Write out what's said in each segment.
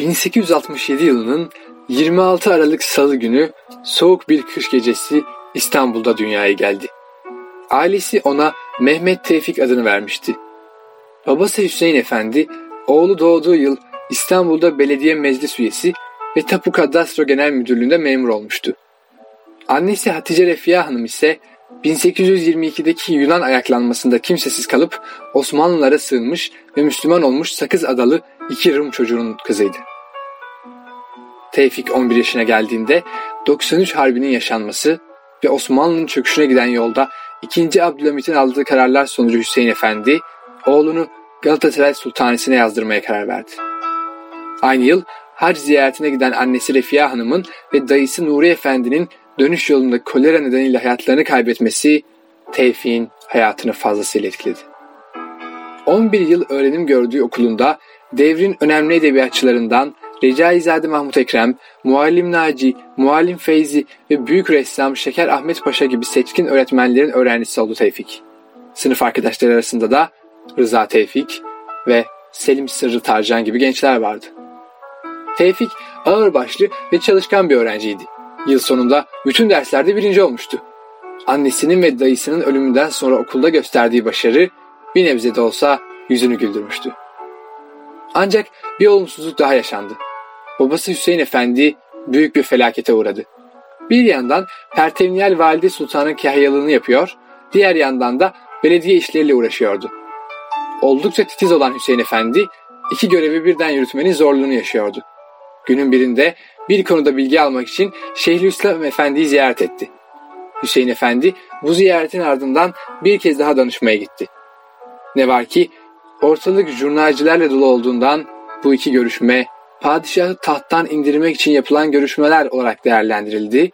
1867 yılının 26 Aralık Salı günü soğuk bir kış gecesi İstanbul'da dünyaya geldi. Ailesi ona Mehmet Tevfik adını vermişti. Babası Hüseyin Efendi, oğlu doğduğu yıl İstanbul'da belediye meclis üyesi ve Tapu Kadastro Genel Müdürlüğü'nde memur olmuştu. Annesi Hatice Refia Hanım ise 1822'deki Yunan ayaklanmasında kimsesiz kalıp Osmanlılara sığınmış ve Müslüman olmuş Sakız adalı iki Rum çocuğunun kızıydı. Tevfik 11 yaşına geldiğinde 93 Harbi'nin yaşanması ve Osmanlı'nın çöküşüne giden yolda 2. Abdülhamit'in aldığı kararlar sonucu Hüseyin Efendi oğlunu Galatasaray Sultanisi'ne yazdırmaya karar verdi. Aynı yıl hac ziyaretine giden annesi Refia Hanım'ın ve dayısı Nuri Efendi'nin dönüş yolunda kolera nedeniyle hayatlarını kaybetmesi Tevfik'in hayatını fazlasıyla etkiledi. 11 yıl öğrenim gördüğü okulunda devrin önemli edebiyatçılarından Recaizade Mahmut Ekrem, Muallim Naci, Muallim Feyzi ve büyük ressam Şeker Ahmet Paşa gibi seçkin öğretmenlerin öğrencisi oldu Tevfik. Sınıf arkadaşları arasında da Rıza Tevfik ve Selim Sırrı Tarcan gibi gençler vardı. Tevfik ağırbaşlı ve çalışkan bir öğrenciydi. Yıl sonunda bütün derslerde birinci olmuştu. Annesinin ve dayısının ölümünden sonra okulda gösterdiği başarı bir nebze de olsa yüzünü güldürmüştü. Ancak bir olumsuzluk daha yaşandı. Babası Hüseyin Efendi büyük bir felakete uğradı. Bir yandan Pertevniyel Valide Sultan'ın kahyalığını yapıyor, diğer yandan da belediye işleriyle uğraşıyordu. Oldukça titiz olan Hüseyin Efendi iki görevi birden yürütmenin zorluğunu yaşıyordu. Günün birinde bir konuda bilgi almak için Şeyhülislam Efendi'yi ziyaret etti. Hüseyin Efendi bu ziyaretin ardından bir kez daha danışmaya gitti. Ne var ki ortalık jurnalcilerle dolu olduğundan bu iki görüşme padişahı tahttan indirmek için yapılan görüşmeler olarak değerlendirildi.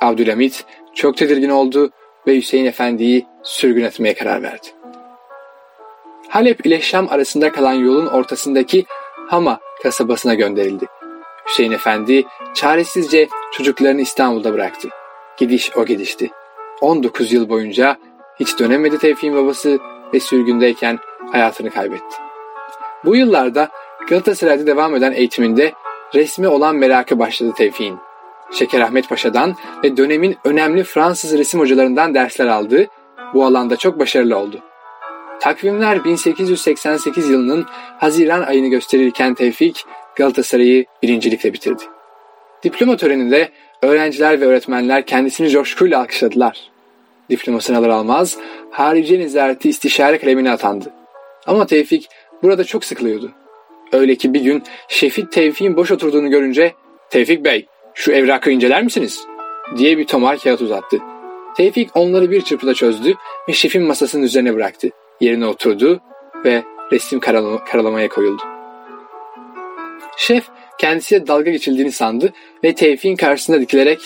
Abdülhamit çok tedirgin oldu ve Hüseyin Efendi'yi sürgün etmeye karar verdi. Halep ile Şam arasında kalan yolun ortasındaki Hama kasabasına gönderildi. Hüseyin Efendi çaresizce çocuklarını İstanbul'da bıraktı. Gidiş o gidişti. 19 yıl boyunca hiç dönemedi Tevfik'in babası ve sürgündeyken hayatını kaybetti. Bu yıllarda Galatasaray'da devam eden eğitiminde resmi olan merakı başladı Tevfik'in. Şeker Ahmet Paşa'dan ve dönemin önemli Fransız resim hocalarından dersler aldı. Bu alanda çok başarılı oldu. Takvimler 1888 yılının Haziran ayını gösterirken Tevfik Galatasaray'ı birincilikle bitirdi. Diploma töreninde öğrenciler ve öğretmenler kendisini coşkuyla alkışladılar. Diplomasını alır almaz harici nezareti istişare kalemine atandı. Ama Tevfik burada çok sıkılıyordu. Öyle ki bir gün Şefik Tevfik'in boş oturduğunu görünce Tevfik Bey şu evrakı inceler misiniz? diye bir tomar kağıt uzattı. Tevfik onları bir çırpıda çözdü ve şefin masasının üzerine bıraktı. Yerine oturdu ve resim karalamaya koyuldu. Şef kendisiyle dalga geçildiğini sandı ve Tevfik'in karşısında dikilerek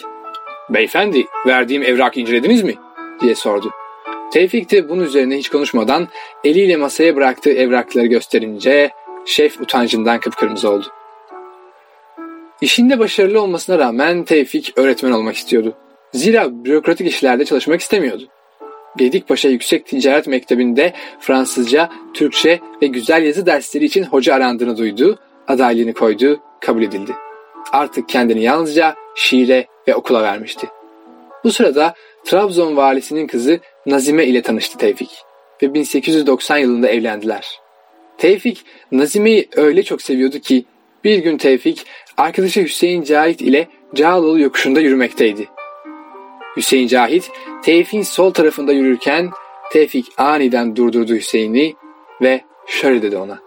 ''Beyefendi verdiğim evrak incelediniz mi?'' diye sordu. Tevfik de bunun üzerine hiç konuşmadan eliyle masaya bıraktığı evrakları gösterince şef utancından kıpkırmızı oldu. İşinde başarılı olmasına rağmen Tevfik öğretmen olmak istiyordu. Zira bürokratik işlerde çalışmak istemiyordu. Gedikpaşa Yüksek Ticaret Mektebi'nde Fransızca, Türkçe ve güzel yazı dersleri için hoca arandığını duydu, adaylığını koydu, kabul edildi. Artık kendini yalnızca şiire ve okula vermişti. Bu sırada Trabzon valisinin kızı Nazime ile tanıştı Tevfik ve 1890 yılında evlendiler. Tevfik Nazime'yi öyle çok seviyordu ki bir gün Tevfik arkadaşı Hüseyin Cahit ile Cağaloğlu yokuşunda yürümekteydi. Hüseyin Cahit Tevfik'in sol tarafında yürürken Tevfik aniden durdurdu Hüseyin'i ve şöyle dedi ona.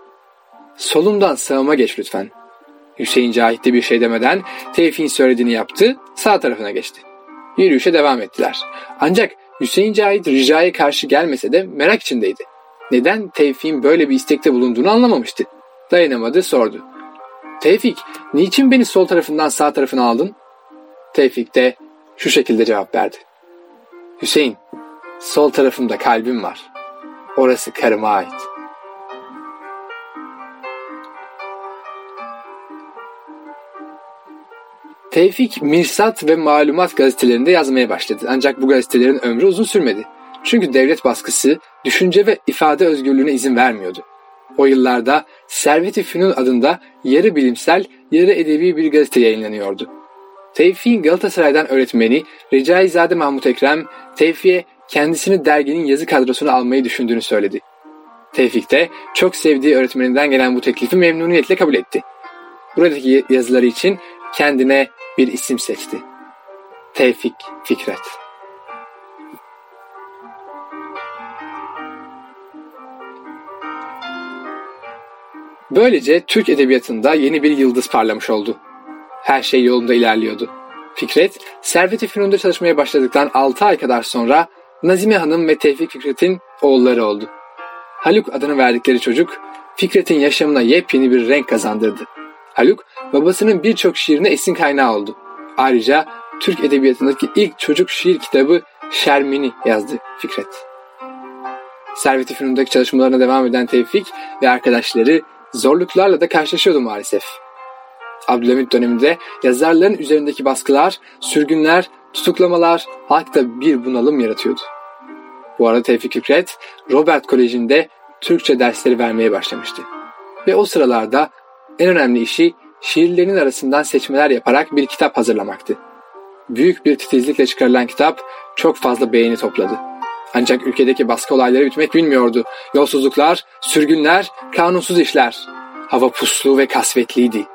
Solumdan sağıma geç lütfen. Hüseyin Cahit de bir şey demeden Tevfik'in söylediğini yaptı, sağ tarafına geçti. Yürüyüşe devam ettiler. Ancak Hüseyin Cahit ricaya karşı gelmese de merak içindeydi. Neden Tevfik'in böyle bir istekte bulunduğunu anlamamıştı. Dayanamadı sordu. Tevfik, niçin beni sol tarafından sağ tarafına aldın? Tevfik de şu şekilde cevap verdi. Hüseyin, sol tarafımda kalbim var. Orası karıma ait. Tevfik Mirsat ve Malumat gazetelerinde yazmaya başladı. Ancak bu gazetelerin ömrü uzun sürmedi. Çünkü devlet baskısı düşünce ve ifade özgürlüğüne izin vermiyordu. O yıllarda Servet-i Fünun adında yarı bilimsel, yarı edebi bir gazete yayınlanıyordu. Tevfik'in Galatasaray'dan öğretmeni Recaizade Mahmut Ekrem, Tevfik'e kendisini derginin yazı kadrosuna almayı düşündüğünü söyledi. Tevfik de çok sevdiği öğretmeninden gelen bu teklifi memnuniyetle kabul etti. Buradaki yazıları için kendine bir isim seçti. Tevfik Fikret. Böylece Türk edebiyatında yeni bir yıldız parlamış oldu. Her şey yolunda ilerliyordu. Fikret, Servet-i Fünun'da çalışmaya başladıktan 6 ay kadar sonra Nazime Hanım ve Tevfik Fikret'in oğulları oldu. Haluk adını verdikleri çocuk, Fikret'in yaşamına yepyeni bir renk kazandırdı. Haluk, babasının birçok şiirine esin kaynağı oldu. Ayrıca Türk Edebiyatı'ndaki ilk çocuk şiir kitabı Şermin'i yazdı Fikret. Servet-i Fünun'daki çalışmalarına devam eden Tevfik ve arkadaşları zorluklarla da karşılaşıyordu maalesef. Abdülhamit döneminde yazarların üzerindeki baskılar, sürgünler, tutuklamalar halkta bir bunalım yaratıyordu. Bu arada Tevfik Fikret, Robert Koleji'nde Türkçe dersleri vermeye başlamıştı. Ve o sıralarda en önemli işi şiirlerinin arasından seçmeler yaparak bir kitap hazırlamaktı. Büyük bir titizlikle çıkarılan kitap çok fazla beğeni topladı. Ancak ülkedeki baskı olayları bitmek bilmiyordu. Yolsuzluklar, sürgünler, kanunsuz işler. Hava puslu ve kasvetliydi.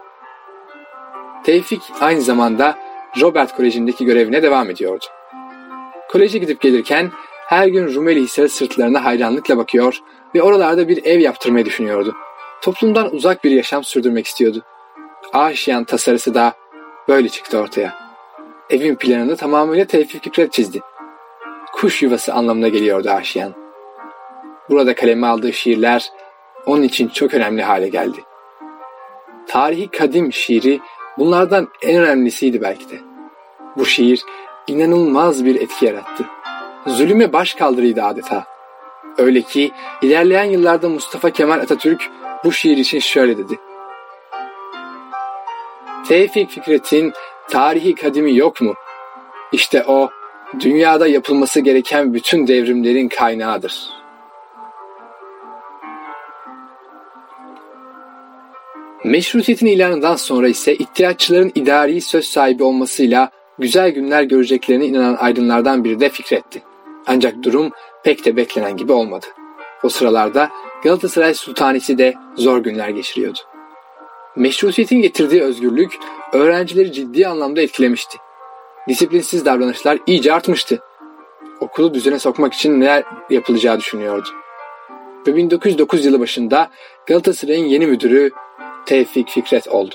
Tevfik aynı zamanda Robert Koleji'ndeki görevine devam ediyordu. Koleje gidip gelirken her gün Rumeli Hisarı sırtlarına hayranlıkla bakıyor ve oralarda bir ev yaptırmayı düşünüyordu. Toplumdan uzak bir yaşam sürdürmek istiyordu. Aşiyan tasarısı da böyle çıktı ortaya. Evin planını tamamıyla Tevfik Fikret çizdi. Kuş yuvası anlamına geliyordu Aşiyan. Burada kaleme aldığı şiirler onun için çok önemli hale geldi. Tarihi kadim şiiri bunlardan en önemlisiydi belki de. Bu şiir inanılmaz bir etki yarattı. Zulüme baş kaldırıydı adeta. Öyle ki ilerleyen yıllarda Mustafa Kemal Atatürk bu şiir için şöyle dedi. Tevfik Fikret'in tarihi kadimi yok mu? İşte o dünyada yapılması gereken bütün devrimlerin kaynağıdır. Meşrutiyetin ilanından sonra ise ihtiyaççıların idari söz sahibi olmasıyla güzel günler göreceklerine inanan aydınlardan biri de Fikret'ti. Ancak durum pek de beklenen gibi olmadı. O sıralarda Galatasaray Sultanisi de zor günler geçiriyordu. Meşrutiyetin getirdiği özgürlük öğrencileri ciddi anlamda etkilemişti. Disiplinsiz davranışlar iyice artmıştı. Okulu düzene sokmak için neler yapılacağı düşünüyordu. Ve 1909 yılı başında Galatasaray'ın yeni müdürü Tevfik Fikret oldu.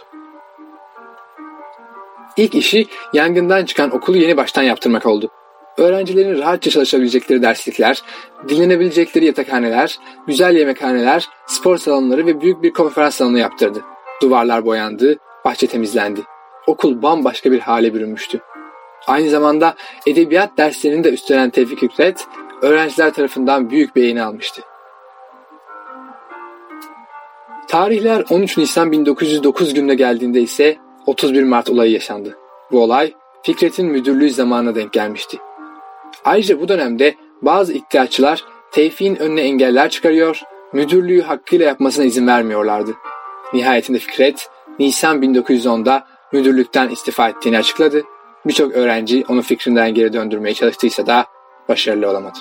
İlk işi yangından çıkan okulu yeni baştan yaptırmak oldu. Öğrencilerin rahatça çalışabilecekleri derslikler, dinlenebilecekleri yatakhaneler, güzel yemekhaneler, spor salonları ve büyük bir konferans salonu yaptırdı. Duvarlar boyandı, bahçe temizlendi. Okul bambaşka bir hale bürünmüştü. Aynı zamanda edebiyat derslerini de üstlenen Tevfik Hükret, öğrenciler tarafından büyük beğeni almıştı. Tarihler 13 Nisan 1909 gününe geldiğinde ise 31 Mart olayı yaşandı. Bu olay Fikret'in müdürlüğü zamanına denk gelmişti. Ayrıca bu dönemde bazı iddiaçılar Tevfik'in önüne engeller çıkarıyor, müdürlüğü hakkıyla yapmasına izin vermiyorlardı. Nihayetinde Fikret, Nisan 1910'da müdürlükten istifa ettiğini açıkladı. Birçok öğrenci onu fikrinden geri döndürmeye çalıştıysa da başarılı olamadı.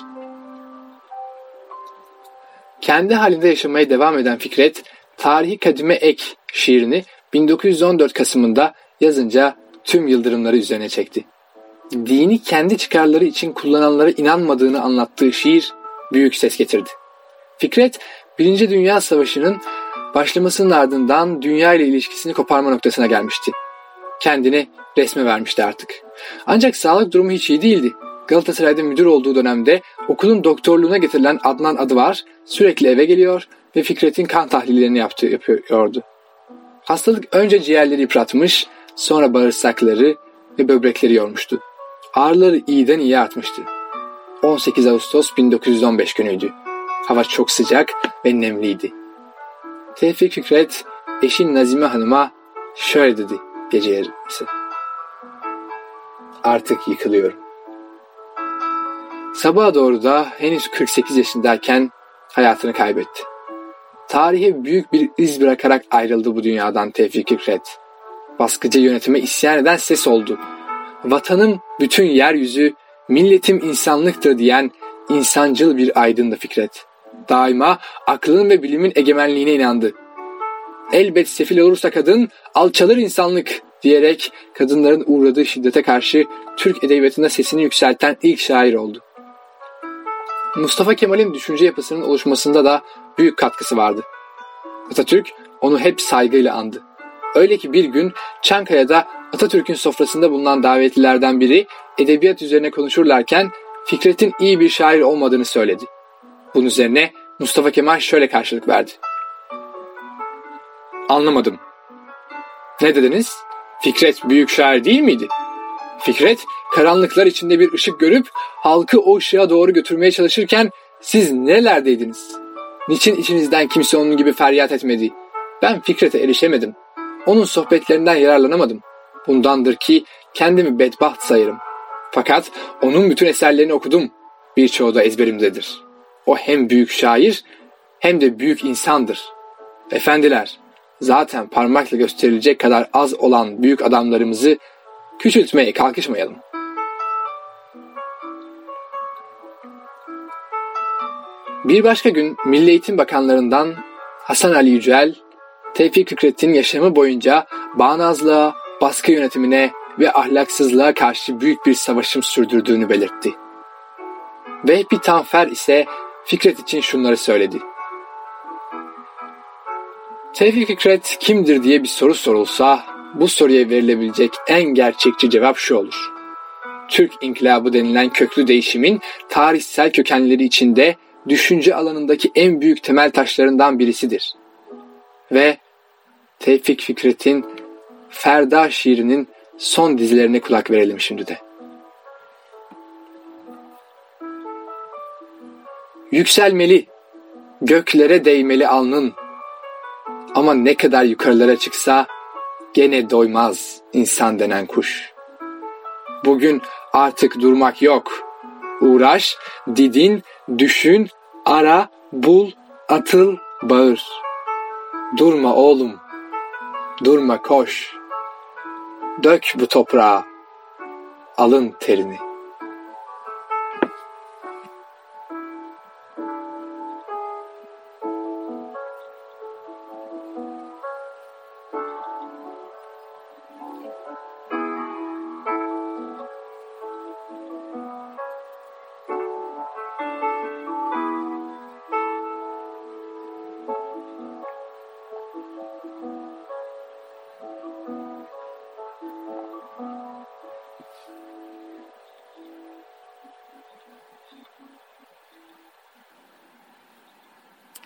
Kendi halinde yaşamaya devam eden Fikret, Tarihi Kadime Ek şiirini 1914 Kasım'ında yazınca tüm yıldırımları üzerine çekti. Dini kendi çıkarları için kullananlara inanmadığını anlattığı şiir büyük ses getirdi. Fikret, Birinci Dünya Savaşı'nın başlamasının ardından dünya ile ilişkisini koparma noktasına gelmişti. Kendini resme vermişti artık. Ancak sağlık durumu hiç iyi değildi. Galatasaray'da müdür olduğu dönemde okulun doktorluğuna getirilen Adnan adı var, sürekli eve geliyor ve Fikret'in kan tahlillerini yaptı, yapıyordu. Hastalık önce ciğerleri yıpratmış, sonra bağırsakları ve böbrekleri yormuştu. Ağrıları iyiden iyi artmıştı. 18 Ağustos 1915 günüydü. Hava çok sıcak ve nemliydi. Tevfik Fikret eşin Nazime Hanım'a şöyle dedi gece yarısı. Artık yıkılıyorum. Sabaha doğru da henüz 48 yaşındayken hayatını kaybetti. tarihe büyük bir iz bırakarak ayrıldı bu dünyadan Tevfik Fikret. Baskıcı yönetime isyan eden ses oldu. Vatanım bütün yeryüzü, milletim insanlıktır diyen insancıl bir aydındı Fikret. Daima aklın ve bilimin egemenliğine inandı. Elbet sefil olursa kadın, alçalır insanlık diyerek kadınların uğradığı şiddete karşı Türk edebiyatında sesini yükselten ilk şair oldu. Mustafa Kemal'in düşünce yapısının oluşmasında da büyük katkısı vardı. Atatürk onu hep saygıyla andı. Öyle ki bir gün Çankaya'da Atatürk'ün sofrasında bulunan davetlilerden biri edebiyat üzerine konuşurlarken Fikret'in iyi bir şair olmadığını söyledi. Bunun üzerine Mustafa Kemal şöyle karşılık verdi. Anlamadım. Ne dediniz? Fikret büyük şair değil miydi? Fikret karanlıklar içinde bir ışık görüp halkı o ışığa doğru götürmeye çalışırken siz nerelerdeydiniz? Niçin içinizden kimse onun gibi feryat etmedi? Ben Fikret'e erişemedim. Onun sohbetlerinden yararlanamadım. Bundandır ki kendimi bedbaht sayarım. Fakat onun bütün eserlerini okudum. Birçoğu da ezberimdedir. O hem büyük şair hem de büyük insandır. Efendiler, zaten parmakla gösterilecek kadar az olan büyük adamlarımızı küçültmeye kalkışmayalım. Bir başka gün Milli Eğitim Bakanlarından Hasan Ali Yücel, Tevfik Fikret'in yaşamı boyunca bağnazlığa, baskı yönetimine ve ahlaksızlığa karşı büyük bir savaşım sürdürdüğünü belirtti. Vehbi Tanfer ise Fikret için şunları söyledi. Tevfik Fikret kimdir diye bir soru sorulsa bu soruya verilebilecek en gerçekçi cevap şu olur. Türk İnkılabı denilen köklü değişimin tarihsel kökenleri içinde düşünce alanındaki en büyük temel taşlarından birisidir. Ve Tevfik Fikret'in Ferda şiirinin son dizilerine kulak verelim şimdi de. Yükselmeli, göklere değmeli alnın. Ama ne kadar yukarılara çıksa gene doymaz insan denen kuş. Bugün artık durmak yok. Uğraş, didin, düşün, ara, bul, atıl, bağır. Durma oğlum, durma koş. Dök bu toprağa, alın terini.